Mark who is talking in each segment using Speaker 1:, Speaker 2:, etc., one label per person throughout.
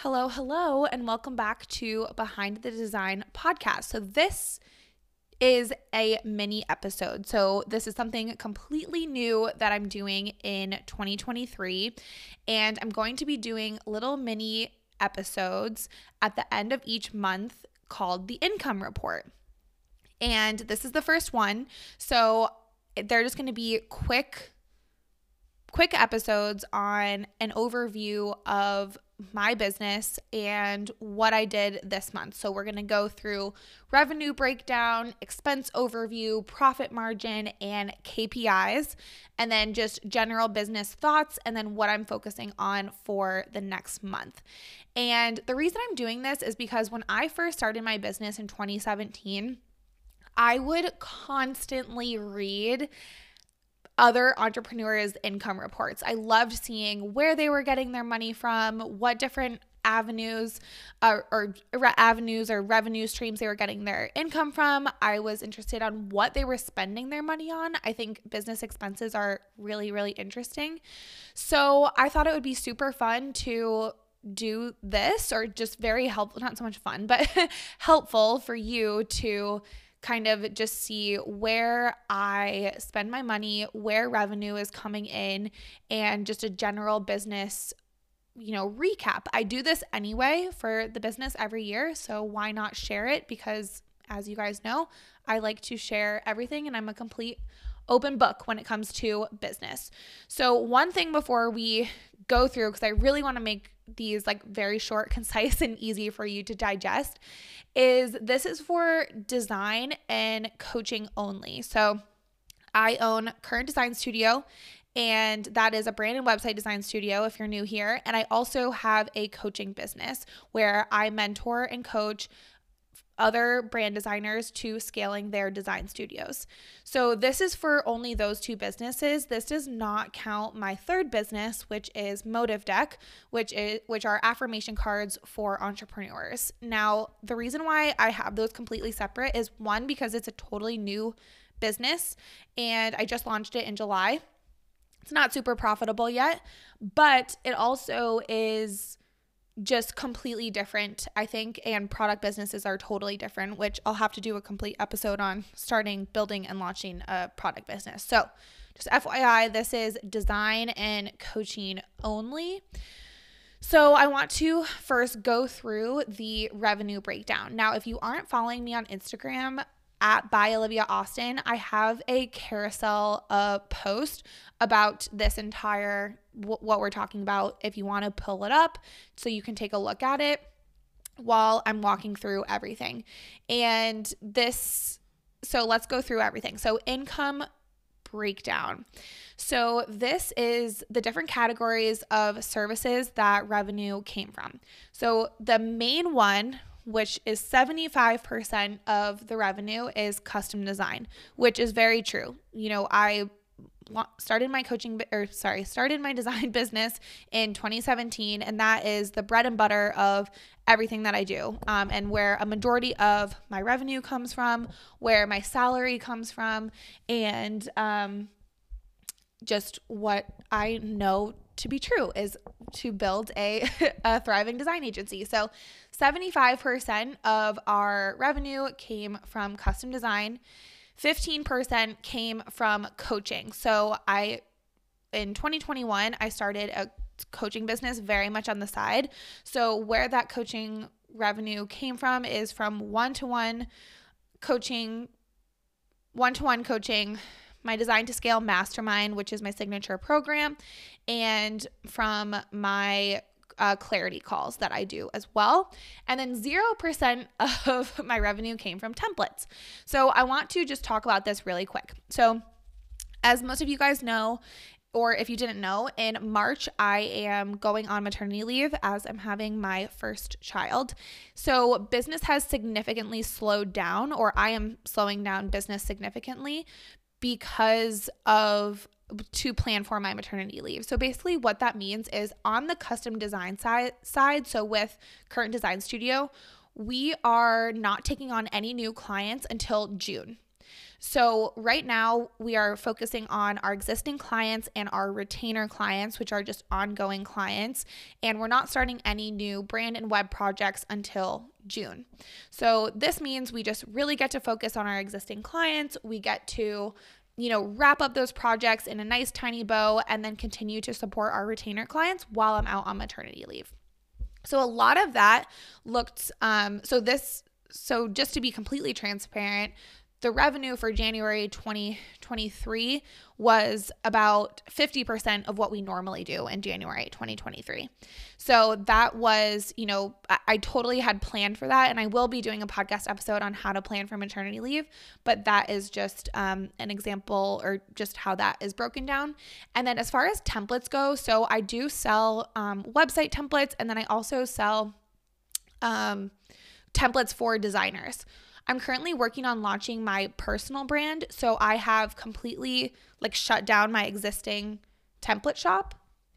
Speaker 1: Hello, hello, and welcome back to Behind the Design podcast. So, this is a mini episode. So, this is something completely new that I'm doing in 2023. And I'm going to be doing little mini episodes at the end of each month called the income report. And this is the first one. So, they're just going to be quick quick episodes on an overview of my business and what I did this month. So, we're going to go through revenue breakdown, expense overview, profit margin, and KPIs, and then just general business thoughts, and then what I'm focusing on for the next month. And the reason I'm doing this is because when I first started my business in 2017, I would constantly read other entrepreneurs' income reports. I loved seeing where they were getting their money from, what different avenues uh, or re- avenues or revenue streams they were getting their income from. I was interested on what they were spending their money on. I think business expenses are really really interesting. So, I thought it would be super fun to do this or just very helpful, not so much fun, but helpful for you to kind of just see where I spend my money, where revenue is coming in, and just a general business you know, recap. I do this anyway for the business every year, so why not share it? Because as you guys know, I like to share everything and I'm a complete open book when it comes to business. So, one thing before we go through, because I really want to make these like very short, concise, and easy for you to digest is this is for design and coaching only. So I own Current Design Studio and that is a brand and website design studio if you're new here. And I also have a coaching business where I mentor and coach other brand designers to scaling their design studios. So this is for only those two businesses. This does not count my third business, which is Motive Deck, which is which are affirmation cards for entrepreneurs. Now, the reason why I have those completely separate is one because it's a totally new business and I just launched it in July. It's not super profitable yet, but it also is just completely different, I think, and product businesses are totally different, which I'll have to do a complete episode on starting, building, and launching a product business. So, just FYI, this is design and coaching only. So, I want to first go through the revenue breakdown. Now, if you aren't following me on Instagram, at by Olivia Austin, I have a carousel uh, post about this entire w- what we're talking about. If you want to pull it up so you can take a look at it while I'm walking through everything. And this, so let's go through everything. So, income breakdown. So, this is the different categories of services that revenue came from. So, the main one, which is 75% of the revenue, is custom design, which is very true. You know, I started my coaching or sorry started my design business in 2017 and that is the bread and butter of everything that i do um, and where a majority of my revenue comes from where my salary comes from and um, just what i know to be true is to build a, a thriving design agency so 75% of our revenue came from custom design 15% came from coaching. So I in 2021 I started a coaching business very much on the side. So where that coaching revenue came from is from one-to-one coaching one-to-one coaching my design to scale mastermind which is my signature program and from my uh, clarity calls that I do as well. And then 0% of my revenue came from templates. So I want to just talk about this really quick. So, as most of you guys know, or if you didn't know, in March, I am going on maternity leave as I'm having my first child. So, business has significantly slowed down, or I am slowing down business significantly because of to plan for my maternity leave. So basically what that means is on the custom design side side, so with Current Design Studio, we are not taking on any new clients until June. So, right now, we are focusing on our existing clients and our retainer clients, which are just ongoing clients. And we're not starting any new brand and web projects until June. So, this means we just really get to focus on our existing clients. We get to you know, wrap up those projects in a nice tiny bow and then continue to support our retainer clients while I'm out on maternity leave. So a lot of that looked um so this so just to be completely transparent, the revenue for January 2023 was about 50% of what we normally do in January 2023. So that was, you know, I, totally had planned for that. And I will be doing a podcast episode on how to plan for maternity leave. But that is just um, an example or just how that is broken down. And then as far as templates go, so I do sell um, website templates and then I also sell um, templates for designers. I'm currently working on launching my personal brand. So I have completely like shut down my existing template shop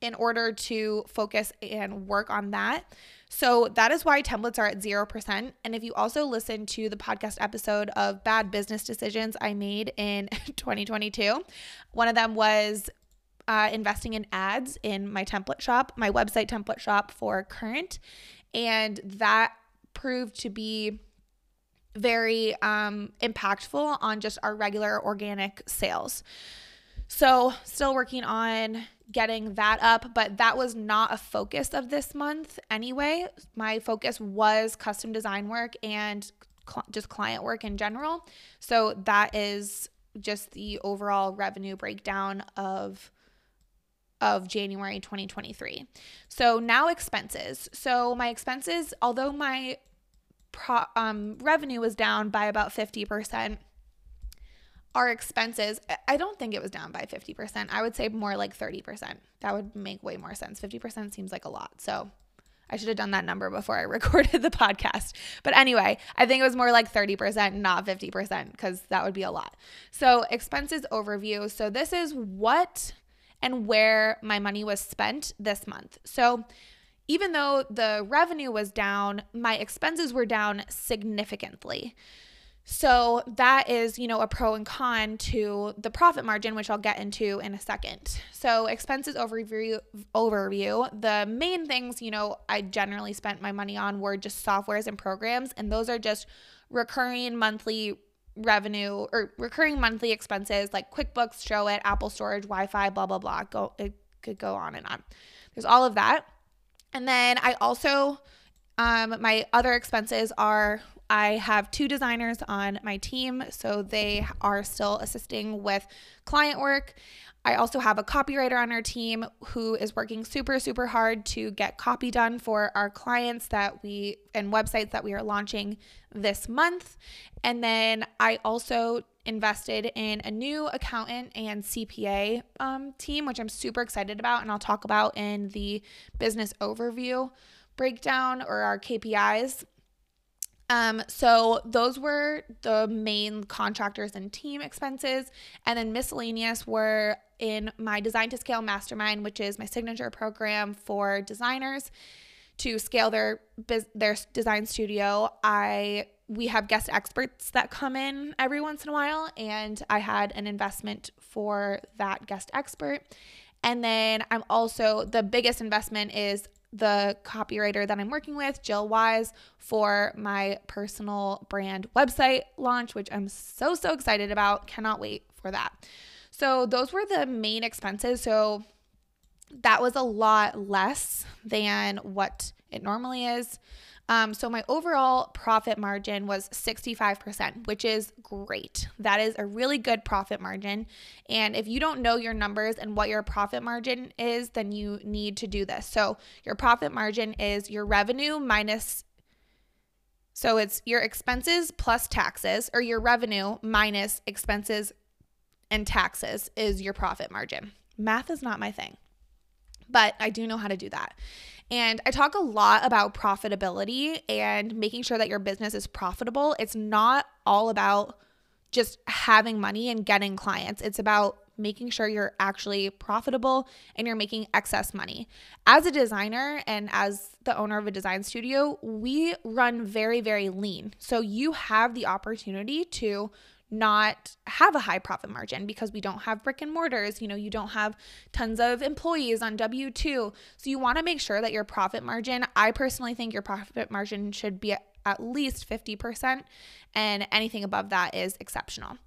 Speaker 1: in order to focus and work on that. So that is why templates are at 0%. And if you also listen to the podcast episode of bad business decisions I made in 2022, one of them was uh, investing in ads in my template shop, my website template shop for Current. And that proved to be very um, impactful on just our regular organic sales. So, still working on getting that up, but that was not a focus of this month anyway. My focus was custom design work and cl- just client work in general. So, that is just the overall revenue breakdown of of January 2023. So now expenses. So my expenses, although my pro, um, revenue was down by about 50%. Our expenses, I don't think it was down by 50%. I would say more like 30%. That would make way more sense. 50% seems like a lot. So I should have done that number before I recorded the podcast. But anyway, I think it was more like 30%, not 50%, because that would be a lot. So, expenses overview. So, this is what and where my money was spent this month. So, even though the revenue was down, my expenses were down significantly. So that is, you know, a pro and con to the profit margin, which I'll get into in a second. So expenses overview overview, the main things, you know, I generally spent my money on were just softwares and programs, and those are just recurring monthly revenue or recurring monthly expenses like QuickBooks, Showit, Apple Storage, Wi-Fi, blah blah blah. Go it could go on and on. There's all of that. And then I also, um, my other expenses are I have two designers on my team, so they are still assisting with client work. I also have a copywriter on our team who is working super, super hard to get copy done for our clients that we and websites that we are launching this month. And then I also invested in a new accountant and CPA um, team, which I'm super excited about, and I'll talk about in the business overview breakdown or our KPIs. Um, so those were the main contractors and team expenses, and then miscellaneous were in my Design to Scale Mastermind, which is my signature program for designers to scale their their design studio. I we have guest experts that come in every once in a while, and I had an investment for that guest expert. And then I'm also the biggest investment is the copywriter that I'm working with, Jill Wise, for my personal brand website launch, which I'm so, so excited about. Cannot wait for that. So, those were the main expenses. So, that was a lot less than what it normally is. Um, so my overall profit margin was 65%, which is great. That is a really good profit margin. And if you don't know your numbers and what your profit margin is, then you need to do this. So your profit margin is your revenue minus so it's your expenses plus taxes, or your revenue minus expenses and taxes is your profit margin. Math is not my thing, but I do know how to do that. And I talk a lot about profitability and making sure that your business is profitable. It's not all about just having money and getting clients, it's about making sure you're actually profitable and you're making excess money. As a designer and as the owner of a design studio, we run very, very lean. So you have the opportunity to not have a high profit margin because we don't have brick and mortars. You know, you don't have tons of employees on W 2. So you want to make sure that your profit margin, I personally think your profit margin should be at least 50%, and anything above that is exceptional.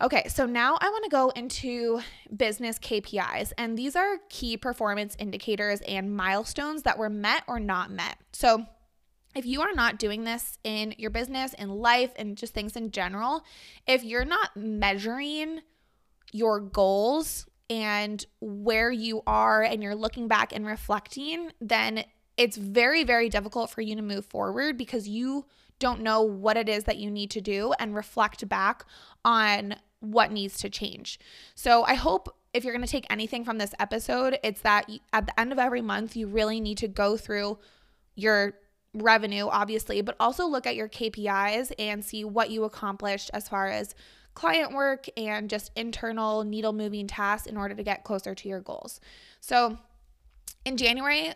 Speaker 1: Okay, so now I want to go into business KPIs, and these are key performance indicators and milestones that were met or not met. So, if you are not doing this in your business, in life, and just things in general, if you're not measuring your goals and where you are and you're looking back and reflecting, then it's very, very difficult for you to move forward because you don't know what it is that you need to do and reflect back on what needs to change. So I hope if you're going to take anything from this episode, it's that at the end of every month, you really need to go through your revenue, obviously, but also look at your KPIs and see what you accomplished as far as client work and just internal needle moving tasks in order to get closer to your goals. So in January,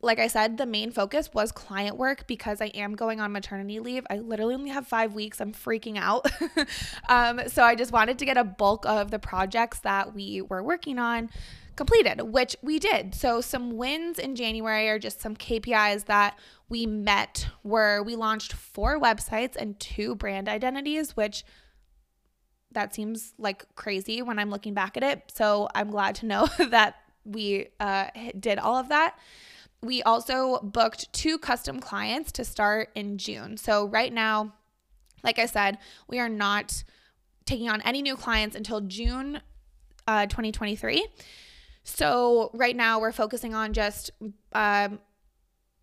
Speaker 1: like I said, the main focus was client work because I am going on maternity leave. I literally only have five weeks. I'm freaking out. um, so I just wanted to get a bulk of the projects that we were working on completed, which we did. So some wins in January are just some KPIs that we met were we launched four websites and two brand identities, which that seems like crazy when I'm looking back at it. So I'm glad to know that we uh, did all of that. We also booked two custom clients to start in June. So right now, like I said, we are not taking on any new clients until June uh, 2023. So right now we're focusing on just um,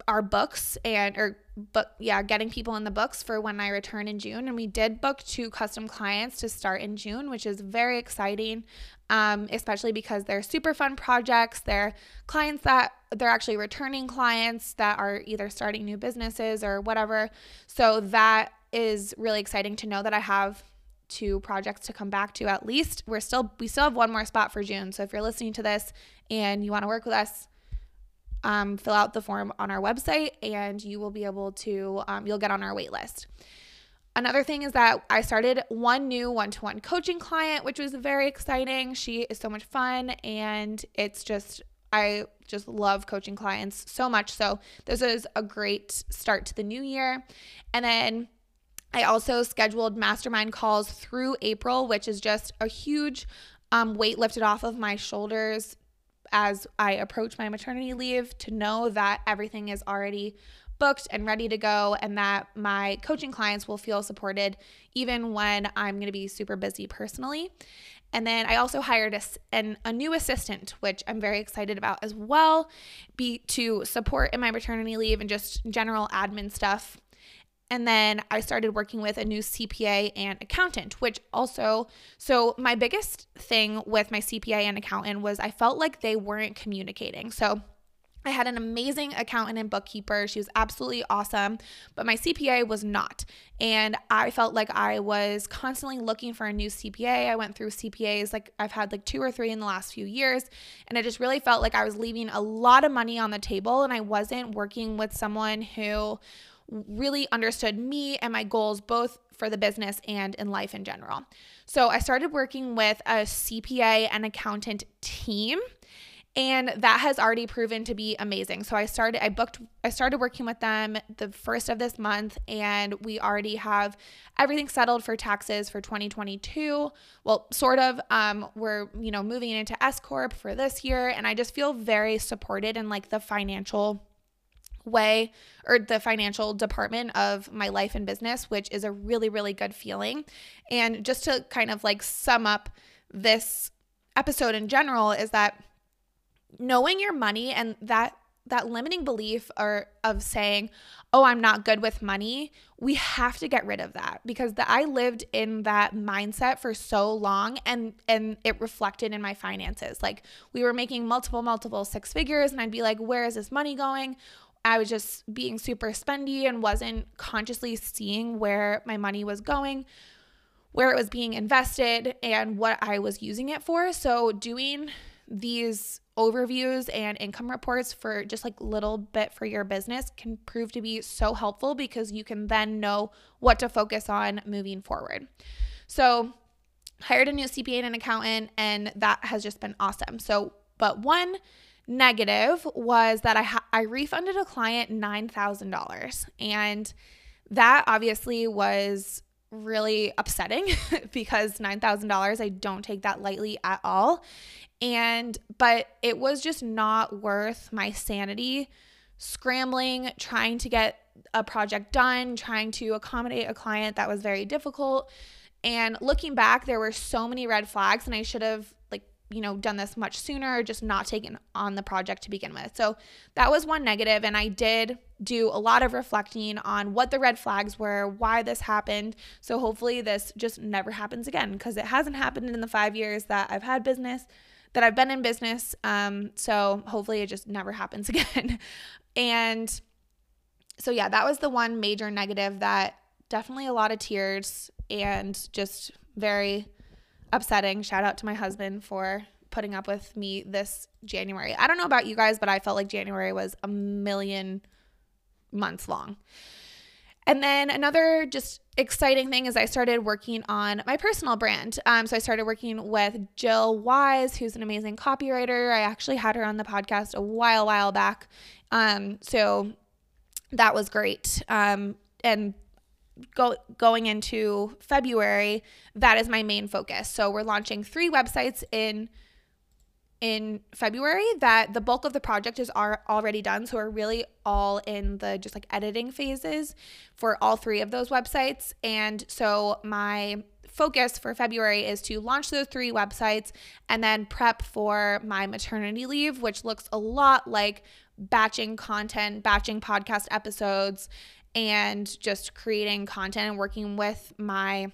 Speaker 1: our books and or book yeah getting people in the books for when i return in june. And we did book two custom clients to start in june which is very exciting um, especially because they're super fun projects. They're clients that they're actually returning clients that are either starting new businesses or whatever. So that is really exciting to know that i have two projects to come back to at least we're still we still have one more spot for june so if you're listening to this and you want to work with us um, fill out the form on our website and you will be able to, um, you'll get on our wait list. Another thing is that I started one new one to one coaching client, which was very exciting. She is so much fun and it's just, I just love coaching clients so much. So, this is a great start to the new year. And then I also scheduled mastermind calls through April, which is just a huge um, weight lifted off of my shoulders as I approach my maternity leave to know that everything is already booked and ready to go and that my coaching clients will feel supported even when I'm going to be super busy personally. And then I also hired a, an, a new assistant, which I'm very excited about as well, be to support in my maternity leave and just general admin stuff and then I started working with a new CPA and accountant, which also, so my biggest thing with my CPA and accountant was I felt like they weren't communicating. So I had an amazing accountant and bookkeeper. She was absolutely awesome, but my CPA was not. And I felt like I was constantly looking for a new CPA. I went through CPAs, like I've had like two or three in the last few years. And I just really felt like I was leaving a lot of money on the table and I wasn't working with someone who really understood me and my goals, both for the business and in life in general. So I started working with a CPA and accountant team and that has already proven to be amazing. So I started I booked I started working with them the first of this month and we already have everything settled for taxes for 2022. Well, sort of um we're, you know, moving into S corp for this year and I just feel very supported in like the financial way or the financial department of my life and business, which is a really, really good feeling. And just to kind of like sum up this episode in general, is that knowing your money and that that limiting belief or of saying, "Oh, I'm not good with money," we have to get rid of that because the, I lived in that mindset for so long and and it reflected in my finances. Like we were making multiple multiple six figures and I'd be like, "Where is this money going? I was just being super spendy and wasn't consciously seeing where my money was going, where it was being invested, and what I was using it for. So, doing these overviews and income reports for just like little bit for your business can prove to be so helpful because you can then know what to focus on moving forward. So, hired a new CPA and an accountant and that has just been awesome. So, but one negative was that I ha- I refunded a client $9,000 and that obviously was really upsetting because $9,000 I don't take that lightly at all. And but it was just not worth my sanity scrambling trying to get a project done, trying to accommodate a client that was very difficult. And looking back, there were so many red flags and I should have you know, done this much sooner, just not taken on the project to begin with. So that was one negative, and I did do a lot of reflecting on what the red flags were, why this happened. So hopefully this just never happens again because it hasn't happened in the five years that I've had business, that I've been in business. Um, so hopefully it just never happens again. and so yeah, that was the one major negative that definitely a lot of tears and just very upsetting. Shout out to my husband for putting up with me this January. I don't know about you guys, but I felt like January was a million months long. And then another just exciting thing is I started working on my personal brand. Um, so I started working with Jill Wise, who's an amazing copywriter. I actually had her on the podcast a while, while back. Um, so that was great. Um, and go, going into February, that is my main focus. So we're launching three websites in in February that the bulk of the project is are already done. So we're really all in the just like editing phases for all three of those websites. And so my focus for February is to launch those three websites and then prep for my maternity leave, which looks a lot like batching content, batching podcast episodes, and just creating content and working with my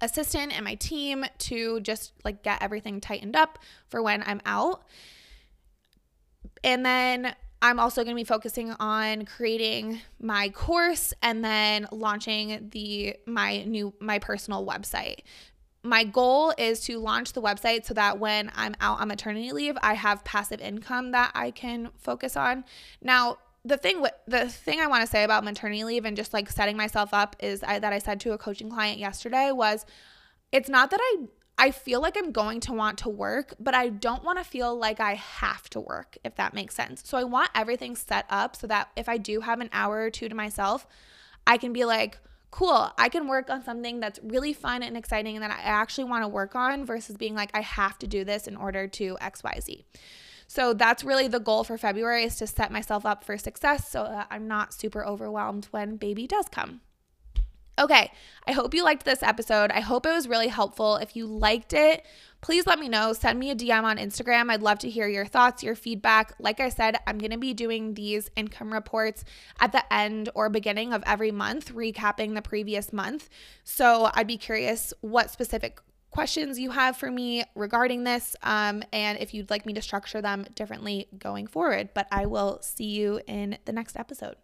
Speaker 1: assistant and my team to just like get everything tightened up for when I'm out. And then I'm also going to be focusing on creating my course and then launching the my new my personal website. My goal is to launch the website so that when I'm out on maternity leave, I have passive income that I can focus on. Now, the thing the thing I want to say about maternity leave and just like setting myself up is I, that I said to a coaching client yesterday was it's not that I I feel like I'm going to want to work, but I don't want to feel like I have to work, if that makes sense. So I want everything set up so that if I do have an hour or two to myself, I can be like, cool, I can work on something that's really fun and exciting and that I actually want to work on versus being like, I have to do this in order to XYZ. So that's really the goal for February is to set myself up for success so that I'm not super overwhelmed when baby does come. Okay, I hope you liked this episode. I hope it was really helpful. If you liked it, please let me know. Send me a DM on Instagram. I'd love to hear your thoughts, your feedback. Like I said, I'm going to be doing these income reports at the end or beginning of every month, recapping the previous month. So I'd be curious what specific questions you have for me regarding this um, and if you'd like me to structure them differently going forward. But I will see you in the next episode.